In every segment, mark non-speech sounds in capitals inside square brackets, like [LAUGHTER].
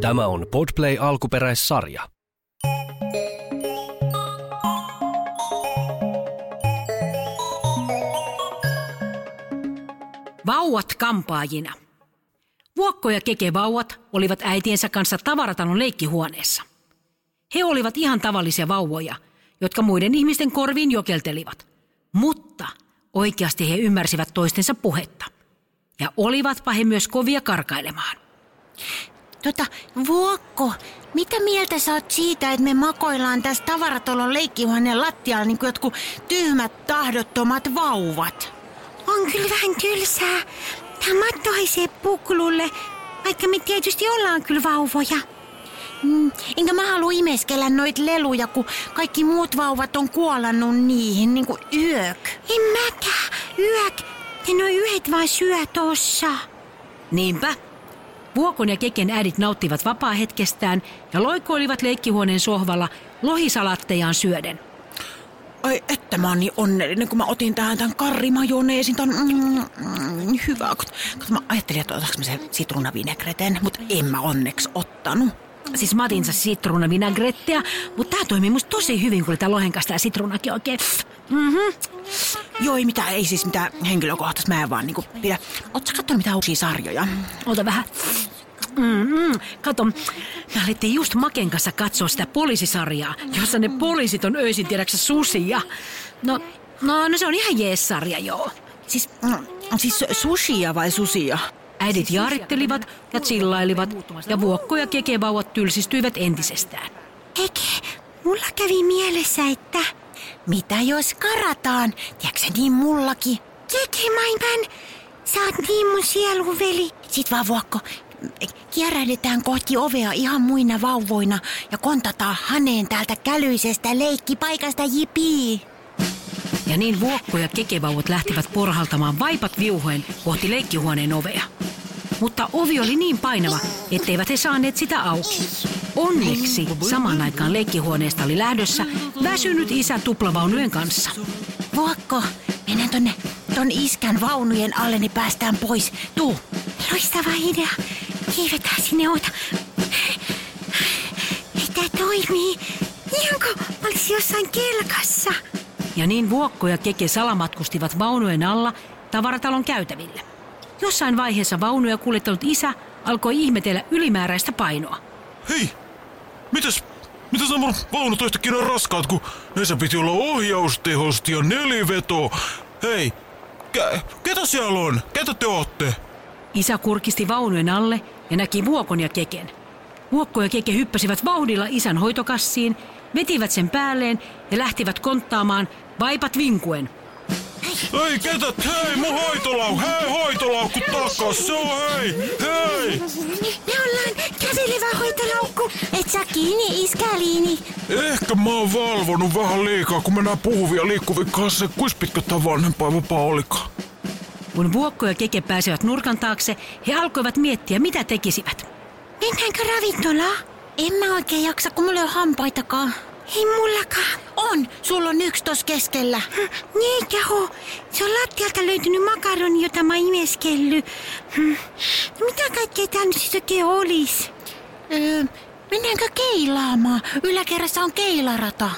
Tämä on Podplay alkuperäissarja. Vauvat kampaajina. Vuokko ja Keke vauvat olivat äitiensä kanssa tavaratalon leikkihuoneessa. He olivat ihan tavallisia vauvoja, jotka muiden ihmisten korviin jokeltelivat. Mutta oikeasti he ymmärsivät toistensa puhetta. Ja olivatpa he myös kovia karkailemaan. Tota, Vuokko, mitä mieltä sä oot siitä, että me makoillaan tässä tavaratalon leikkihuoneen lattialla niin kuin jotkut tyhmät, tahdottomat vauvat? On kyllä vähän tylsää. Tämä matto haisee puklulle, vaikka me tietysti ollaan kyllä vauvoja. Mm, enkä mä halua imeskellä noit leluja, kun kaikki muut vauvat on kuolannut niihin, niin kuin yök. En mäkään. Yök. Ja noi yhdet vaan syö tossa. Niinpä. Vuokon ja Keken äidit nauttivat vapaa-hetkestään ja loikoilivat leikkihuoneen sohvalla lohisalattejaan syöden. Ai että mä oon niin onnellinen, kun mä otin tähän tämän karrimajoneesin. Tän, mm, mm, hyvä. Kato, mä ajattelin, että otaks mä sen sitruunavinagreten, mutta en mä onneksi ottanut. Siis otin sitruunavinagrettia, mutta tää toimii musta tosi hyvin, kun tää lohenkasta ja sitruunakin oikein. Mm-hmm. Joo, ei mitään, ei siis mitään henkilökohtaista, mä en vaan niinku pidä. Ootko kattonut mitään uusia sarjoja? Ota vähän. Mm-hmm. Kato, me alettiin just Maken kanssa katsoa sitä poliisisarjaa, jossa ne poliisit on öisin tiedäksä susia. No, no, no se on ihan jees-sarja, joo. Siis, mm, siis sushia vai susia? Äidit jaarittelivat ja chillailivat ja Vuokko ja Kekevauvat tylsistyivät entisestään. Keke, mulla kävi mielessä, että... Mitä jos karataan? Tiedätkö niin mullakin? Keke, Maiman, sä oot niin mun sieluveli. Sit vaan Vuokko, kierrähdetään kohti ovea ihan muina vauvoina ja kontataan haneen täältä kälyisestä leikkipaikasta jipii. Ja niin Vuokko ja Kekevauvot lähtivät porhaltamaan vaipat viuhoen kohti leikkihuoneen ovea. Mutta ovi oli niin painava, etteivät he saaneet sitä auki. Onneksi samaan aikaan leikkihuoneesta oli lähdössä väsynyt isä tuplavaunujen kanssa. Vuokko, mennään tonne ton iskän vaunujen alle, niin päästään pois. Tuu. Loistava idea. Kiivetään sinne oota. Tämä toimii. Ihan kuin olisi jossain kelkassa. Ja niin Vuokko ja Keke salamatkustivat vaunujen alla tavaratalon käytäville. Jossain vaiheessa vaunuja kuljettanut isä alkoi ihmetellä ylimääräistä painoa. Hei, mitäs, mitäs nämä vaunut yhtäkkiä on raskaat, kun näissä piti olla ohjaustehosti ja neliveto. Hei, kä, ketä siellä on? Ketä te ootte? Isä kurkisti vaunujen alle ja näki Vuokon ja Keken. Vuokko ja Keke hyppäsivät vauhdilla isän hoitokassiin, vetivät sen päälleen ja lähtivät konttaamaan vaipat vinkuen. Hei, ketä? Hei, mun hoitolaukku! Hei, hoitolaukku takas! Se on hei! Hei! Me ollaan kävelevä hoitolaukku. Et saa kiinni, iskäliini. Ehkä mä oon valvonut vähän liikaa, kun mä näen puhuvia liikkuvia kanssa. Kuis pitkä tää vanhempainvapaa olikaan? Kun Vuokko ja Keke pääsivät nurkan taakse, he alkoivat miettiä, mitä tekisivät. Mennäänkö ravintolaan? En mä oikein jaksa, kun mulla ei ole hampaitakaan. Ei mullakaan. On, sulla on yksi tos keskellä. Niin, keho. Se on lattialta löytynyt makaroni, jota mä imeskellyt. Hmm. Mitä kaikkea tää nyt siis oikein olis? Öö, mennäänkö keilaamaan? Yläkerrassa on keilarata.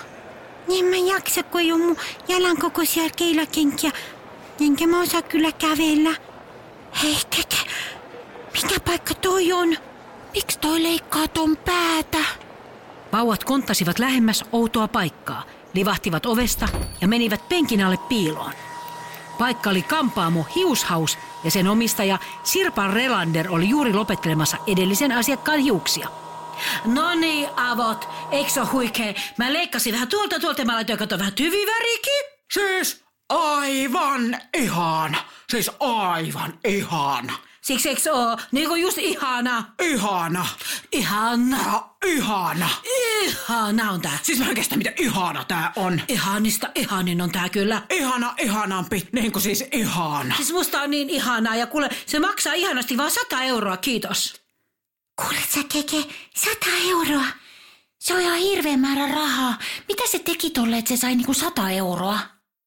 En mä jaksa, kun ei ole mun jalan kokoisia keilakenkiä. Enkä mä osaa kyllä kävellä. Hei, keke. Mikä paikka toi on? Miksi toi leikkaa ton päätä? Vauvat konttasivat lähemmäs outoa paikkaa, livahtivat ovesta ja menivät penkin alle piiloon. Paikka oli kampaamo Hiushaus ja sen omistaja Sirpa Relander oli juuri lopettelemassa edellisen asiakkaan hiuksia. No niin, avot, eikö se ole huikea? Mä leikkasin vähän tuolta tuolta mä laitoin kato vähän tyvivärikin. Siis aivan ihana. Siis aivan ihana. Siksi eikö se oo niinku just ihana? Ihana. Ihana. Ja ihana. Ihana on tää. Siis mä en kestä, mitä ihana tää on. Ihanista ihanin on tää kyllä. Ihana ihanampi, niin kuin siis ihana. Siis musta on niin ihanaa ja kuule, se maksaa ihanasti vaan 100 euroa, kiitos. Kuulet sä, Keke? Sata euroa. Se on ihan hirveä määrä rahaa. Mitä se teki tolle, että se sai niinku sata euroa?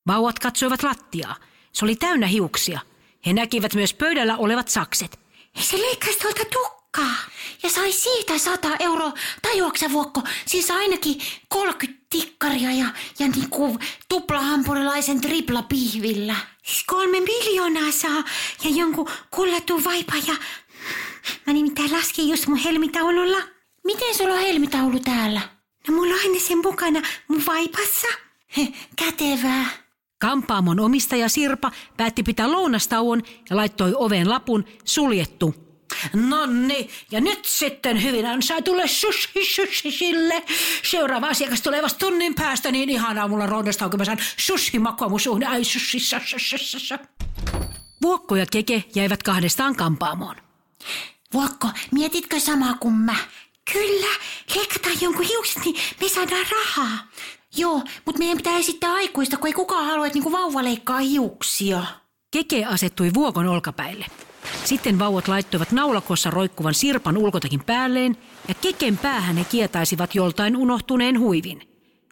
Vauvat katsoivat lattiaa. Se oli täynnä hiuksia. He näkivät myös pöydällä olevat sakset. Se leikkasi tuolta tukkaa. Ja sai Ai siitä 100 euroa. Tajuaksä Vuokko? Siis ainakin 30 tikkaria ja, ja niinku tuplahampurilaisen tripla pihvillä. Siis kolme miljoonaa saa ja jonkun kullatun vaipa ja... Mä nimittäin laskin just mun helmitaululla. Miten sulla on helmitaulu täällä? No mulla on aina sen mukana mun vaipassa. He, kätevää. Kampaamon omistaja Sirpa päätti pitää lounastauon ja laittoi oveen lapun suljettu. Nonni, ja nyt sitten hyvin ansaitulle sushi sushishille. Seuraava asiakas tulee vasta tunnin päästä, niin ihanaa mulla roudesta, kun mä saan sushi suuhun. Ai sushi, Vuokko ja Keke jäivät kahdestaan kampaamoon. Vuokko, mietitkö samaa kuin mä? Kyllä, leikataan jonkun hiukset, niin me saadaan rahaa. Joo, mutta meidän pitää esittää aikuista, kun ei kukaan halua, että niinku vauva leikkaa hiuksia. Keke asettui Vuokon olkapäille. Sitten vauvat laittoivat naulakossa roikkuvan sirpan ulkotakin päälleen ja keken päähän he kietaisivat joltain unohtuneen huivin.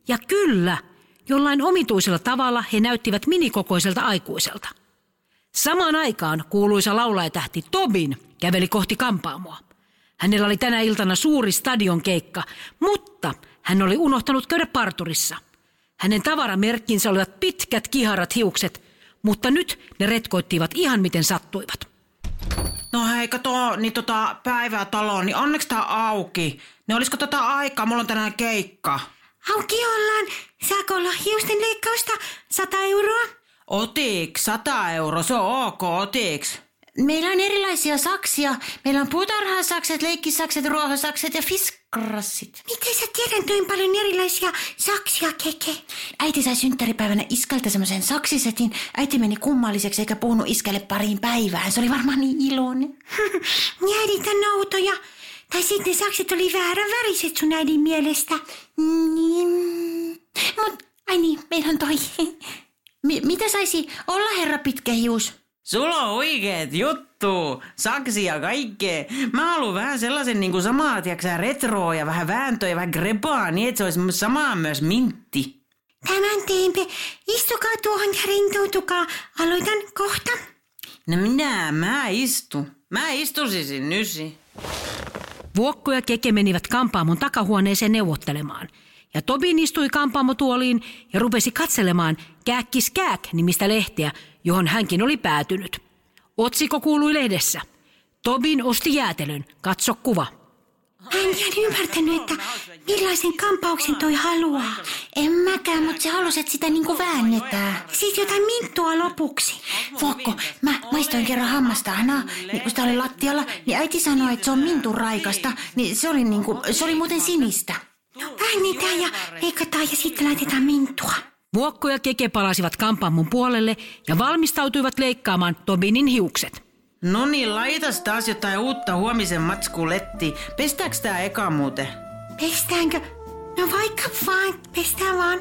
Ja kyllä, jollain omituisella tavalla he näyttivät minikokoiselta aikuiselta. Samaan aikaan kuuluisa laulajatähti Tobin käveli kohti kampaamoa. Hänellä oli tänä iltana suuri stadion keikka, mutta hän oli unohtanut käydä parturissa. Hänen tavaramerkkinsä olivat pitkät kiharat hiukset, mutta nyt ne retkoittivat ihan miten sattuivat. No hei, kato, niin tota päivätalo, niin onneksi tää auki. Ne olisiko tota aikaa, mulla on tänään keikka. Auki ollaan. Saako olla hiusten leikkausta 100 euroa? Otiks, 100 euroa, se on ok, otiks. Meillä on erilaisia saksia. Meillä on puutarhasakset, leikkisakset, ruohosakset ja fiskrassit. Miten sä tiedät noin paljon erilaisia saksia, Keke? Äiti sai synttäripäivänä iskalta semmoisen saksisetin. Äiti meni kummalliseksi eikä puhunut iskälle pariin päivään. Se oli varmaan niin iloinen. [LAUGHS] Äidit on noutoja. Tai sitten sakset oli väärän väriset sun äidin mielestä. Niin. Mut, ai niin, meillä on toi. [LAUGHS] M- mitä saisi olla herra pitkähius? Sulla on oikeet juttu, saksi ja kaikkea. Mä haluan vähän sellaisen niinku samaa, tiiäksä, retroa ja vähän vääntöä ja vähän grepaa, niin että se olisi samaa myös mintti. Tämän teemme. Istukaa tuohon ja rentoutukaa. Aloitan kohta. No minä, mä istu. Mä istusisin nysi. Vuokko ja Keke menivät kampaamon takahuoneeseen neuvottelemaan. Ja Tobin istui kampaamotuoliin ja rupesi katselemaan Kääkkis Kääk nimistä lehteä, johon hänkin oli päätynyt. Otsikko kuului lehdessä. Tobin osti jäätelön. Katso kuva. Mä en ihan ymmärtänyt, että millaisen kampauksen toi haluaa. En mäkään, mutta se halusi, että sitä niinku väännetään. Siis jotain minttua lopuksi. Vuokko, mä maistoin kerran hammastahnaa, niin kun sitä oli lattialla, niin äiti sanoi, että se on mintun raikasta, niin se oli niinku, se oli muuten sinistä. No väännetään ja leikataan ja sitten laitetaan mintua. Vuokko ja Keke palasivat kampaamon puolelle ja valmistautuivat leikkaamaan Tobinin hiukset. No niin, laitas taas jotain uutta huomisen matskuletti. Pestääks tää eka muuten? Pestäänkö? No vaikka vaan, pestään vaan.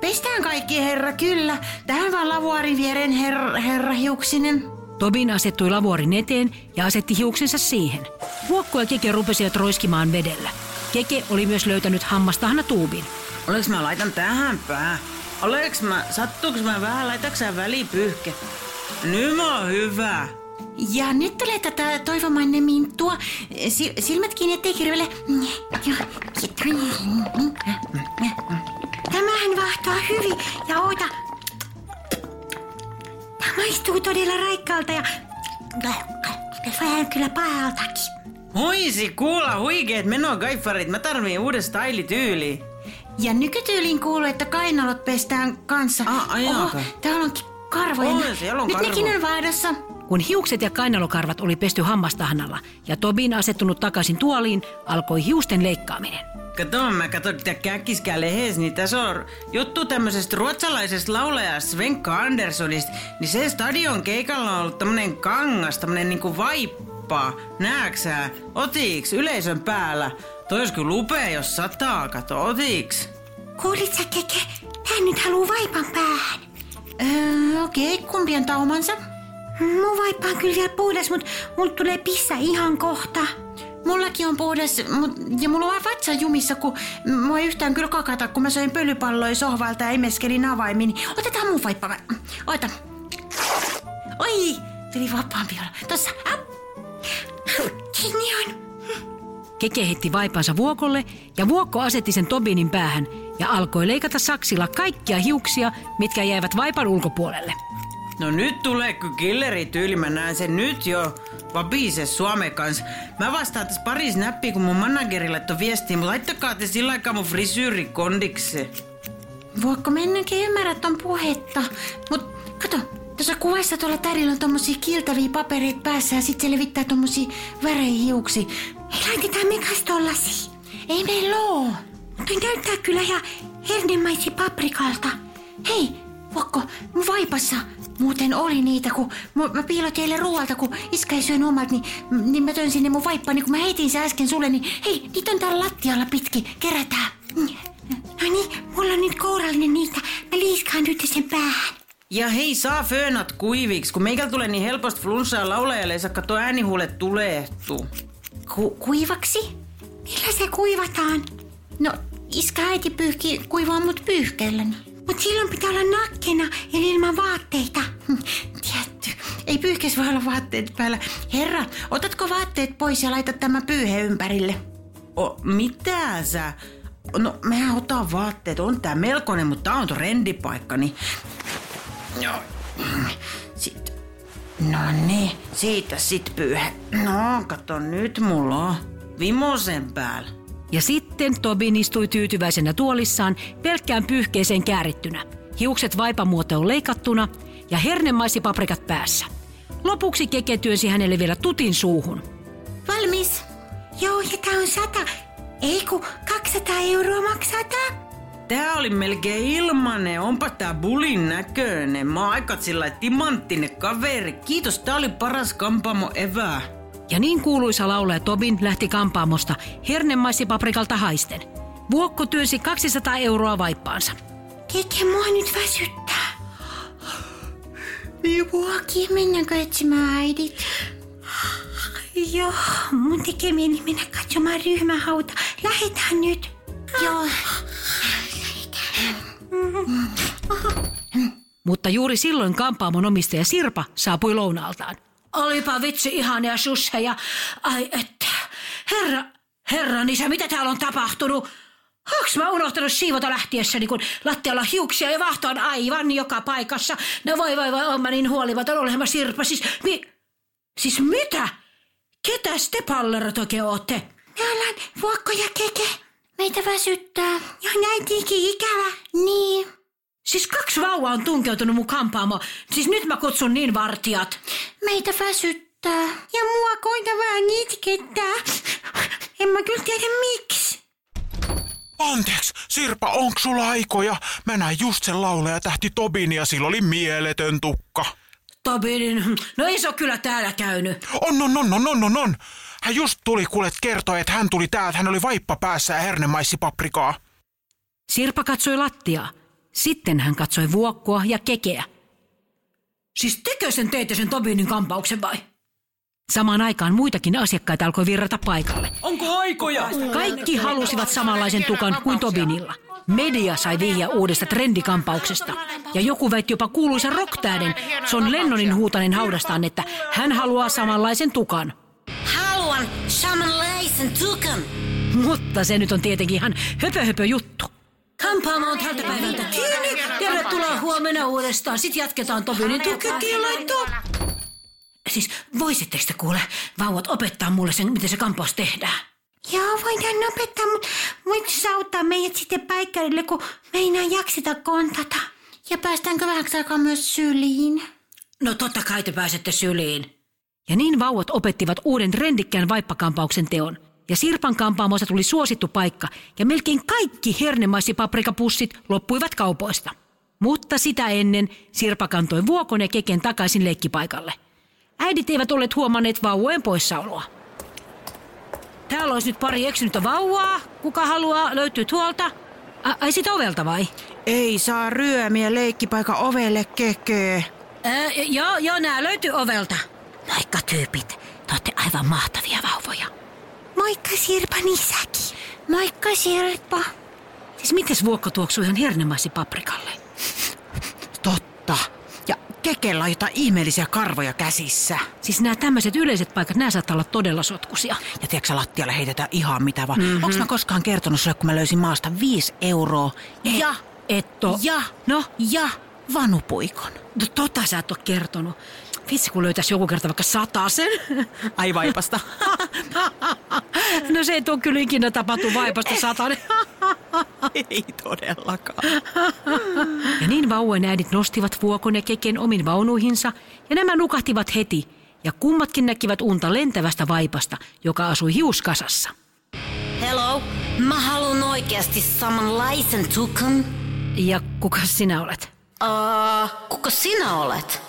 Pestään kaikki, herra, kyllä. Tähän vaan lavuaarin viereen, herra, herra hiuksinen. Tobin asettui lavuorin eteen ja asetti hiuksensa siihen. Vuokko ja Keke rupesivat roiskimaan vedellä. Keke oli myös löytänyt hammastahna tuubin. Oleks mä laitan tähän pää? Oleks mä, sattuuks mä vähän, laitaks sä välipyyhke? Oon hyvä. Ja nyt tulee tätä toivomanne minttua. Si- silmät kiinni, ettei kirvele. Tämähän vahtaa hyvin. Ja oota. Tämä maistuu todella raikkaalta ja vähän kyllä pahaltakin. Hoisi kuulla huikeet menokaifarit, mä tarviin uuden styletyyli. Ja nykytyyliin kuuluu, että kainalot pestään kanssa. Ah, ai Oho, täällä onkin karvoja. On, siellä on Nyt karvo. nekin on vaihdossa. Kun hiukset ja kainalokarvat oli pesty hammastahnalla ja Tobin asettunut takaisin tuoliin, alkoi hiusten leikkaaminen. Kato, mä katson tätä käkkiskää lehes, niin tässä on juttu tämmöisestä ruotsalaisesta laulajasta Svenka Anderssonista. Niin se stadion keikalla on ollut tämmönen kangas, tämmönen niinku vaippa. Nääksää? Otiks yleisön päällä? Toi olisi kyllä upea, jos sataa, kato, otiks? Kuulit sä, Keke? Hän nyt haluu vaipan päähän. Öö, okei, okay. kumpi on taumansa? Mun vaippa on kyllä vielä puhdas, mut mulla tulee pissa ihan kohta. Mullakin on puhdas, mut, ja mulla on vaan vatsa jumissa, kun mua ei yhtään kyllä kakata, kun mä söin pölypalloja sohvalta ja imeskelin avaimin. Otetaan mun vaippa. vai- Ota. Oi, tuli vapaampi olla. Tossa. Kiinni on. Keke heitti vaipansa Vuokolle ja Vuokko asetti sen Tobinin päähän ja alkoi leikata saksilla kaikkia hiuksia, mitkä jäivät vaipan ulkopuolelle. No nyt tulee kyllä killeri tyyli, mä näen sen nyt jo. Vapise Suomen kanssa. Mä vastaan tässä pari snappia, kun mun manageri laittoi viestiä, mutta laittakaa te sillä aikaa mun frisyyri kondiksi. Vuokko, mä ennenkin ymmärrä ton puhetta. Mut kato, tuossa kuvassa tuolla tädillä on tommosia kiiltäviä papereita päässä ja sit se levittää tommosia väreihiuksi. Ei laitetaan mekas tollasi. Ei meillä oo. Mutta näyttää kyllä ihan hernemaisi paprikalta. Hei, Vuokko, mun vaipassa muuten oli niitä, kun mu- mä piilotin eilen ruoalta, kun iskä ei syönyt omat, niin, niin mä töin sinne mun vaippani, kun mä heitin se äsken sulle, niin hei, niitä on täällä lattialla pitki, kerätään. No niin, mulla on nyt kourallinen niitä. Mä liiskaan nyt sen päähän. Ja hei, saa föönat kuiviksi, kun meikällä tulee niin helposti flunssaa laulajalle, ei saa katsoa äänihuulet tulehtuu. Ku- kuivaksi? Millä se kuivataan? No, iskä äiti pyyhki kuivaa mut pyyhkeelläni. Mut silloin pitää olla nakkena, eli ilman vaatteita. Hm, Tietty. Ei pyyhkees voi olla vaatteet päällä. Herra, otatko vaatteet pois ja laitat tämä pyyhe ympärille? O, mitä sä? No, mä otan vaatteet. On tää melkoinen, mutta tää on trendipaikka, niin... Joo. No niin, siitä sit pyyhe. No, kato nyt mulla on vimosen päällä. Ja sitten Tobin istui tyytyväisenä tuolissaan pelkkään pyyhkeeseen käärittynä. Hiukset vaipamuotoon leikattuna ja hernemaisipaprikat päässä. Lopuksi Keke työnsi hänelle vielä tutin suuhun. Valmis? Joo, ja tää on sata. Ei ku 200 euroa maksaa tää. Tää oli melkein ilmanen, onpa tää bulin näköinen. Mä oon aika sillä timanttinen kaveri. Kiitos, tää oli paras kampamo evää. Ja niin kuuluisa laulaja Tobin lähti kampaamosta hernemaisipaprikalta haisten. Vuokko työnsi 200 euroa vaippaansa. Keke, mua nyt väsyttää. Vuoki, mennäänkö etsimään äidit? Joo, mun tekee mieli mennä katsomaan ryhmähauta. Lähetään nyt. Joo. Mutta juuri silloin kampaamon omistaja Sirpa saapui lounaaltaan. Olipa vitsi ihania susseja. Ai että. Herra, herran isä, mitä täällä on tapahtunut? Onks mä unohtanut siivota lähtiessäni, kun lattialla hiuksia ja vahto on aivan joka paikassa? No voi voi voi, on mä niin huolimaton, olehan mä Sirpa. Siis, mi, siis mitä? Ketäs te pallerot oikein ootte? Me ollaan Vuokko ja Keke. Meitä väsyttää. Ja näitiinkin ikävä. Niin. Siis kaksi vauvaa on tunkeutunut mun kampaamo. Siis nyt mä kutsun niin vartijat. Meitä väsyttää. Ja mua koita vähän itkettää. En mä kyllä tiedä miksi. Anteeksi, Sirpa, onks sulla aikoja? Mä näin just sen laulaja tähti Tobin ja sillä oli mieletön tukka. Tobinin, no ei se ole kyllä täällä käynyt. On, on, on, on, on, on, on. Hän just tuli, kuulet, kertoi, että hän tuli täältä. Hän oli vaippa päässä ja hernemaisipaprikaa. Sirpa katsoi lattiaa. Sitten hän katsoi vuokkoa ja kekeä. Siis tekö sen teitte sen Tobinin kampauksen vai? Samaan aikaan muitakin asiakkaita alkoi virrata paikalle. Onko aikoja? Kaikki halusivat samanlaisen tukan kuin Tobinilla. Media sai vihja uudesta trendikampauksesta. Ja joku väitti jopa kuuluisen rocktähden Son Lennonin huutanen haudastaan, että hän haluaa samanlaisen tukan. Samanlaisen tukan. Mutta se nyt on tietenkin ihan höpö höpö juttu. Kampaamo on tältä päivältä kiinni. Tervetuloa huomenna uudestaan. Sitten jatketaan Tobinin tukettiin laittoa. Siis voisitteko te kuule vauvat opettaa mulle sen, miten se kampaus tehdään? Joo, voidaan opettaa, mutta voit sä auttaa meidät sitten paikkarille, kun me ei enää jakseta kontata. Ja päästäänkö vähäksi aikaa myös syliin? No totta kai te pääsette syliin. Ja niin vauvat opettivat uuden trendikkään vaippakampauksen teon. Ja Sirpan kampaamosta tuli suosittu paikka, ja melkein kaikki hernemaisipaprikapussit loppuivat kaupoista. Mutta sitä ennen Sirpa kantoi Vuokon ja Keken takaisin leikkipaikalle. Äidit eivät olleet huomanneet vauvojen poissaoloa. Täällä olisi nyt pari eksynyttä vauvaa. Kuka haluaa? Löytyy tuolta. A, ai sit ovelta vai? Ei saa ryömiä leikkipaikan ovelle kekee. Joo, joo, nää löytyy ovelta. Moikka tyypit. Te olette aivan mahtavia vauvoja. Moikka Sirpan isäkin. Moikka Sirpa. Siis mites vuokko tuoksuu ihan hernemaisi paprikalle? Totta. Ja kekellä on jotain ihmeellisiä karvoja käsissä. Siis nämä tämmöiset yleiset paikat, nämä saattaa olla todella sotkusia. Ja tiedätkö, sä, lattialle heitetään ihan mitä vaan. Mm-hmm. Onko mä koskaan kertonut sulle, kun mä löysin maasta viisi euroa ja, Etto. ja, No, ja vanupuikon? no tota sä et ole kertonut. Vitsi, kun löytäisi joku kerta vaikka sen. Ai vaipasta. [LAUGHS] no se ei tuo kyllä ikinä tapahtu vaipasta satanen. Ei todellakaan. Ja niin vauvojen äidit nostivat vuokon ja keken omin vaunuihinsa, ja nämä nukahtivat heti, ja kummatkin näkivät unta lentävästä vaipasta, joka asui hiuskasassa. Hello, mä haluan oikeasti samanlaisen tukan. Ja kuka sinä olet? Uh, kuka sinä olet?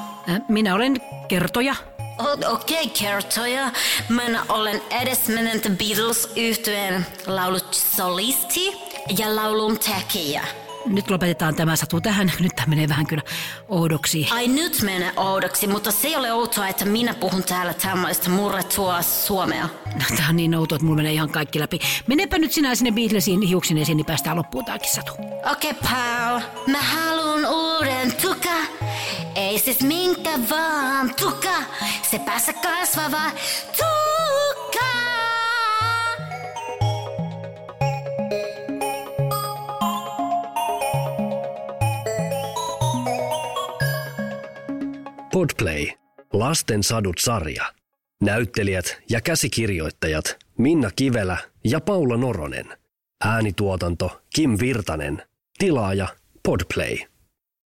Minä olen kertoja. Okei, okay, kertoja. Minä olen edesmennyt beatles yhtyeen laulusolisti ja laulun tekijä. Nyt lopetetaan tämä satu tähän. Nyt tämä menee vähän kyllä oudoksi. Ai nyt menee oudoksi, mutta se ei ole outoa, että minä puhun täällä tämmöistä murrettua suomea. No, tämä on niin outoa, että mulla menee ihan kaikki läpi. Menepä nyt sinä sinne Beatlesiin hiuksineen, niin päästään loppuun tääkin satu. Okei, okay, Paul. Mä tuka. Ei siis minkä vaan tuka. Se päässä kasvava tuka. Podplay. Lasten sadut sarja. Näyttelijät ja käsikirjoittajat Minna Kivelä ja Paula Noronen. Äänituotanto Kim Virtanen. Tilaaja Podplay.